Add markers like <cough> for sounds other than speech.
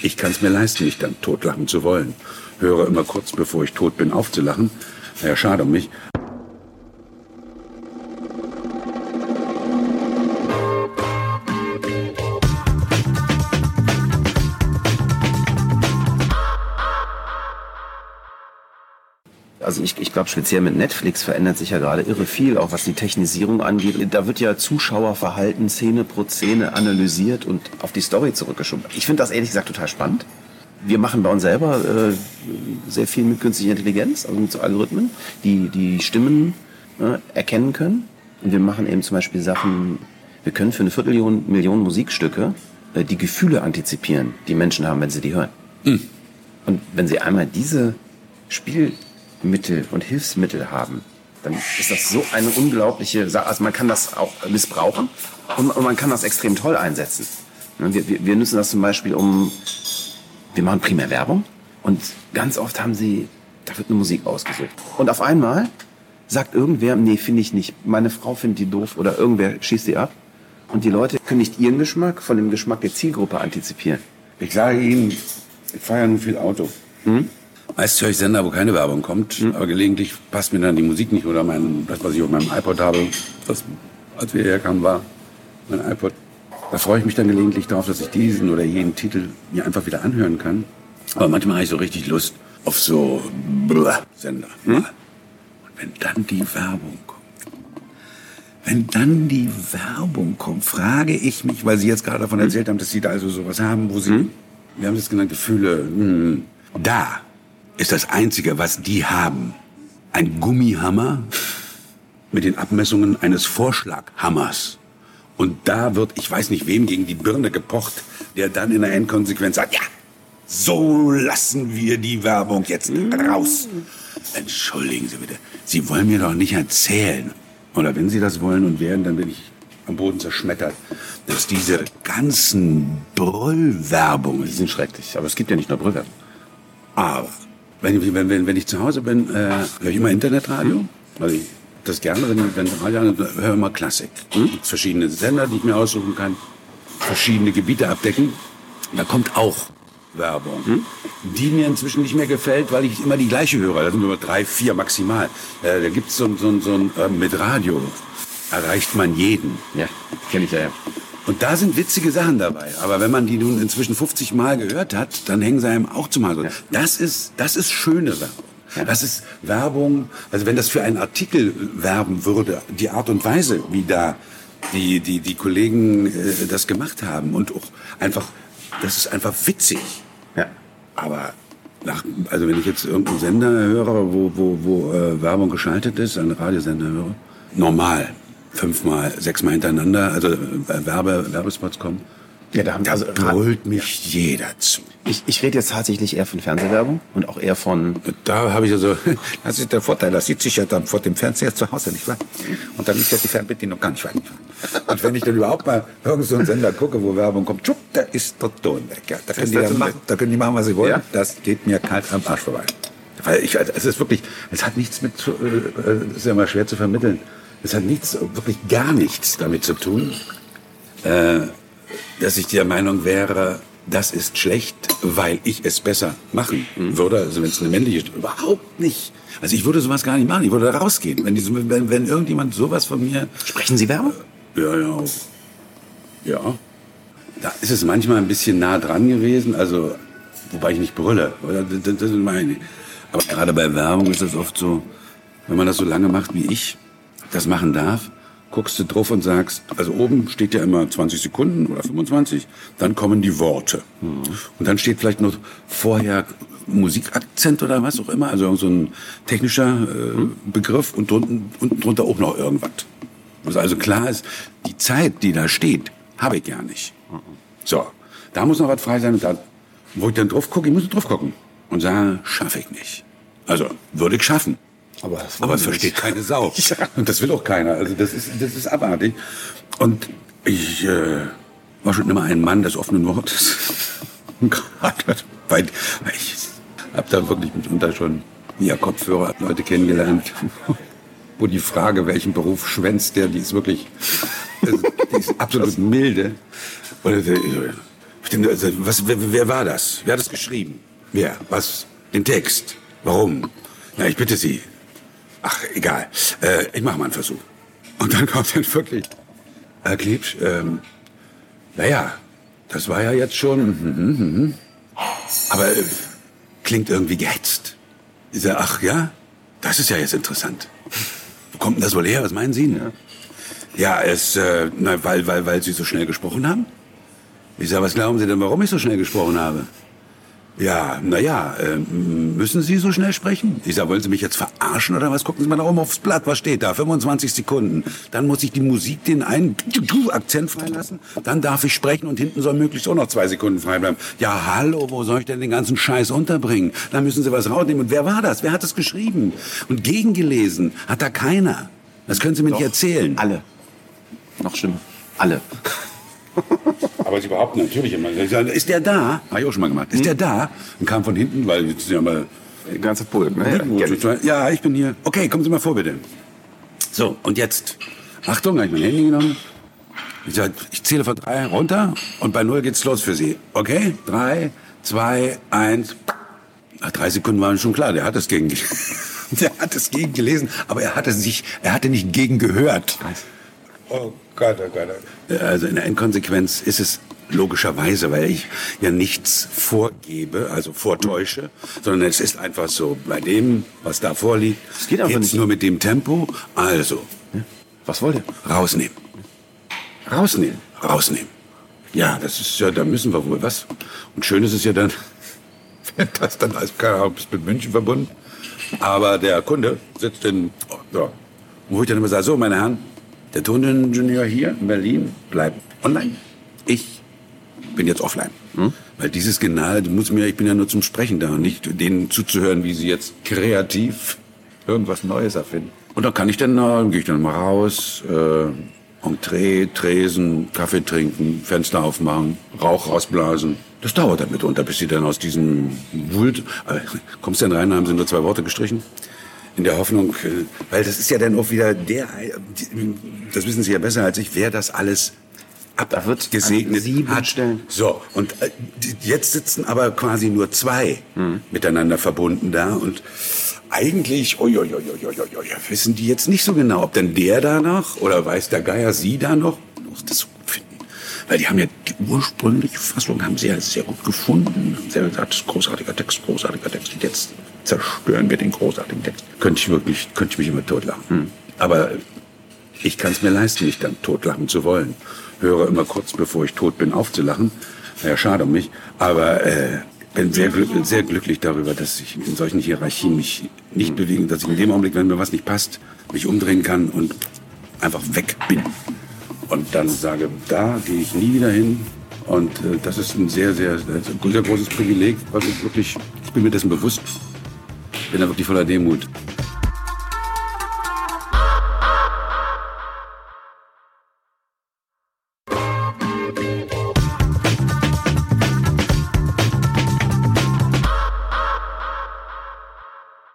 Ich kann es mir leisten, mich dann totlachen zu wollen. Höre immer kurz bevor ich tot bin aufzulachen. Ja, schade um mich. Also ich, ich glaube, speziell mit Netflix verändert sich ja gerade irre viel, auch was die Technisierung angeht. Da wird ja Zuschauerverhalten Szene pro Szene analysiert und auf die Story zurückgeschoben. Ich finde das ehrlich gesagt total spannend. Wir machen bei uns selber äh, sehr viel mit künstlicher Intelligenz, also mit so Algorithmen, die die Stimmen äh, erkennen können. Und wir machen eben zum Beispiel Sachen, wir können für eine Viertelmillion Million Musikstücke äh, die Gefühle antizipieren, die Menschen haben, wenn sie die hören. Und wenn sie einmal diese Spielmittel und Hilfsmittel haben, dann ist das so eine unglaubliche Sache. Also man kann das auch missbrauchen und, und man kann das extrem toll einsetzen. Ne, Wir, wir, wir nutzen das zum Beispiel, um wir machen primär Werbung und ganz oft haben sie, da wird eine Musik ausgesucht. Und auf einmal sagt irgendwer, nee, finde ich nicht. Meine Frau findet die doof oder irgendwer schießt die ab. Und die Leute können nicht ihren Geschmack von dem Geschmack der Zielgruppe antizipieren. Ich sage Ihnen, ich fahre ja nun viel Auto. Meist höre ich Sender, wo keine Werbung kommt, aber gelegentlich passt mir dann die Musik nicht oder mein, das, was ich auf meinem iPod habe, das, als wir hierher kamen, war mein iPod. Da freue ich mich dann gelegentlich darauf, dass ich diesen oder jenen Titel mir einfach wieder anhören kann. Aber manchmal habe ich so richtig Lust auf so Sender. Und wenn dann die Werbung kommt, wenn dann die Werbung kommt, frage ich mich, weil Sie jetzt gerade davon erzählt haben, dass Sie da also sowas haben, wo Sie, wir haben das genannt, Gefühle, hm, da ist das Einzige, was die haben, ein Gummihammer mit den Abmessungen eines Vorschlaghammers. Und da wird, ich weiß nicht wem, gegen die Birne gepocht, der dann in der Endkonsequenz sagt, ja, so lassen wir die Werbung jetzt raus. Entschuldigen Sie bitte, Sie wollen mir doch nicht erzählen, oder wenn Sie das wollen und werden, dann bin ich am Boden zerschmettert, dass diese ganzen Brüllwerbungen, Die sind schrecklich. Aber es gibt ja nicht nur Brüllwerbung. aber wenn, ich- wenn, wenn, wenn ich zu Hause bin, äh, höre ich immer Internetradio. Also ich das gerne, wenn, wenn Radio, dann höre ich immer Klassik. Gibt verschiedene Sender, die ich mir aussuchen kann, verschiedene Gebiete abdecken. Da kommt auch Werbung, die mir inzwischen nicht mehr gefällt, weil ich immer die gleiche höre. Da sind nur drei, vier maximal. Äh, da gibt's so, ein- so, so ein, äh, mit Radio erreicht man jeden. Ja, kenne ich ja. ja. Und da sind witzige Sachen dabei. Aber wenn man die nun inzwischen 50 Mal gehört hat, dann hängen sie einem auch zum Hals. Das ist, das ist schöne Werbung. Das ist Werbung, also wenn das für einen Artikel werben würde, die Art und Weise, wie da die, die, die Kollegen äh, das gemacht haben und auch einfach, das ist einfach witzig. ja. Aber nach, also wenn ich jetzt irgendeinen Sender höre, wo, wo, wo äh, Werbung geschaltet ist, einen Radiosender höre, normal, fünfmal, sechsmal hintereinander, also äh, Werbe, Werbespots kommen, Ja, da haben da also, brüllt mich jeder zu. ich, ich rede jetzt tatsächlich eher von Fernsehwerbung und auch eher von Da habe ich also, <laughs> Das ist der Vorteil, das sieht sich ja dann vor dem Fernseher zu Hause, nicht wahr? Und dann ist ja die Fernbedienung gar nicht weit. und wenn ich dann überhaupt mal irgend so einen Sender gucke, wo Werbung kommt, tschupp, Da ist der Ton weg. Ja, da, können die ja machen, da können die machen, was sie wollen. Ja. Das geht mir kalt am Arsch vorbei. Weil ich, also es ist wirklich, es hat nichts mit, zu- äh, äh, ist ja immer schwer zu vermitteln. Es hat nichts, wirklich gar nichts damit zu tun, äh, dass ich der Meinung wäre, das ist schlecht, weil ich es besser machen würde. Also wenn es eine männliche, überhaupt nicht. Also ich würde sowas gar nicht machen. Ich würde da rausgehen. Wenn, die, so- wenn, wenn irgendjemand sowas von mir Sprechen Sie Werbung? ja, ja. Ja. Da ist es manchmal ein bisschen nah dran gewesen, also, wobei ich nicht brülle. Das das meine ich. Aber gerade bei Werbung ist es oft so, wenn man das so lange macht wie ich, das machen darf, guckst du drauf und sagst, also oben steht ja immer 20 Sekunden oder 25, dann kommen die Worte. Und dann steht vielleicht noch vorher Musikakzent oder was auch immer, also so ein technischer äh, Begriff und drunten, unten drunter auch noch irgendwas. Was also klar ist, die Zeit, die da steht, habe ich gar nicht. So, da muss noch was frei sein und da, wo ich dann drauf gucke, ich muss drauf gucken und sage, schaffe ich nicht. Also, würde ich schaffen. Aber das Aber es versteht keine Sau. <laughs> Und das will auch keiner. Also das ist, das ist abartig. Und ich äh, war schon immer ein Mann des offenen Wortes. <laughs> Weil, ich habe da wirklich mitunter schon via Kopfhörer Leute kennengelernt, <laughs> wo die Frage, welchen Beruf schwänzt der, die ist wirklich, also, die ist absolut milde. Und Also, was, wer, wer war das? Wer hat das geschrieben? Wer? Was? Den Text? Warum? Na, ich bitte Sie. Ach, egal. Äh, ich mache mal einen Versuch. Und dann kommt dann wirklich, Herr Klebsch, ähm, naja, das war ja jetzt schon, mhm, mhm, mhm. aber äh, klingt irgendwie gehetzt. Ich sag, ach ja, das ist ja jetzt interessant. Wo kommt denn das wohl her? Was meinen Sie? Ja, ja es, äh, na, weil, weil, weil Sie so schnell gesprochen haben. Ich sag, was glauben Sie denn, warum ich so schnell gesprochen habe? Ja, naja, äh, müssen Sie so schnell sprechen? Ich sag, wollen Sie mich jetzt verarschen oder was? Gucken Sie mal da oben aufs Blatt, was steht da? 25 Sekunden. Dann muss ich die Musik den einen Akzent freilassen. Dann darf ich sprechen und hinten soll möglichst auch noch zwei Sekunden frei bleiben. Ja, hallo, wo soll ich denn den ganzen Scheiß unterbringen? Dann müssen Sie was rausnehmen. Und wer war das? Wer hat das geschrieben? Und gegengelesen hat da keiner. Das können Sie mir Doch, nicht erzählen. Alle. Noch schlimmer. Alle. Aber sie behaupten natürlich immer, sie sagen, ist der da? Habe ich auch schon mal gemacht. Ist der da? Und kam von hinten, weil jetzt sind ja mal ganze Pult, ne? Ja, ja, ich bin hier. Okay, kommen Sie mal vor, bitte. So, und jetzt. Achtung, habe ich mein Handy genommen. Ich, sag, ich zähle von drei runter und bei null geht's los für Sie. Okay? Drei, zwei, eins. Nach drei Sekunden war mir schon klar, der hat es gegen, <laughs> der hat es gegen gelesen, aber er hatte sich, er hatte nicht gegen gehört. Gott, oh Gott. oh Gott. Also in der Endkonsequenz ist es logischerweise, weil ich ja nichts vorgebe, also vortäusche, sondern es ist einfach so, bei dem, was da vorliegt, Es geht einfach nicht. nur mit dem Tempo. Also, Was wollt ihr? rausnehmen. Rausnehmen. Rausnehmen. Ja, das ist ja, da müssen wir wohl was. Und schön ist es ja dann, <laughs> wenn das dann als keine Ahnung, ist mit München verbunden. Aber der Kunde sitzt in, ja, wo ich dann immer sage, so, meine Herren, der Toningenieur hier in Berlin bleibt online. Ich bin jetzt offline. Weil dieses General muss mir, ich bin ja nur zum Sprechen da und nicht denen zuzuhören, wie sie jetzt kreativ irgendwas Neues erfinden. Und dann kann ich dann, äh, gehe ich dann mal raus, äh, Entree, Tresen, Kaffee trinken, Fenster aufmachen, Rauch rausblasen. Das dauert dann mitunter, bis sie dann aus diesem Wult, äh, kommst du dann rein, haben sie nur zwei Worte gestrichen. In der Hoffnung, äh, weil das ist ja dann auch wieder der, das wissen Sie ja besser als ich, wer das alles Da abgesegnet sieben hat. Stellen. So, und äh, jetzt sitzen aber quasi nur zwei miteinander verbunden da und eigentlich, oi, oi, oi, wissen die jetzt nicht so genau, ob denn der da noch oder weiß der Geier sie da noch, muss das so gut finden. Weil die haben ja die ursprüngliche Fassung haben sie ja sehr gut gefunden. Haben sehr gesagt, großartiger Text, großartiger Text. Und jetzt zerstören wir den großartigen Text. Könnte ich wirklich, könnte ich mich immer totlachen. Aber ich kann es mir leisten, mich dann totlachen zu wollen. Höre immer kurz bevor ich tot bin aufzulachen. Naja, schade um mich. Aber äh, bin sehr, glück, sehr glücklich darüber, dass ich in solchen Hierarchien mich nicht bewegen, dass ich in dem Augenblick, wenn mir was nicht passt, mich umdrehen kann und einfach weg bin. Und dann sage, da gehe ich nie wieder hin. Und äh, das ist ein sehr, sehr, sehr, sehr großes Privileg, was ich wirklich, ich bin mir dessen bewusst, bin da wirklich voller Demut.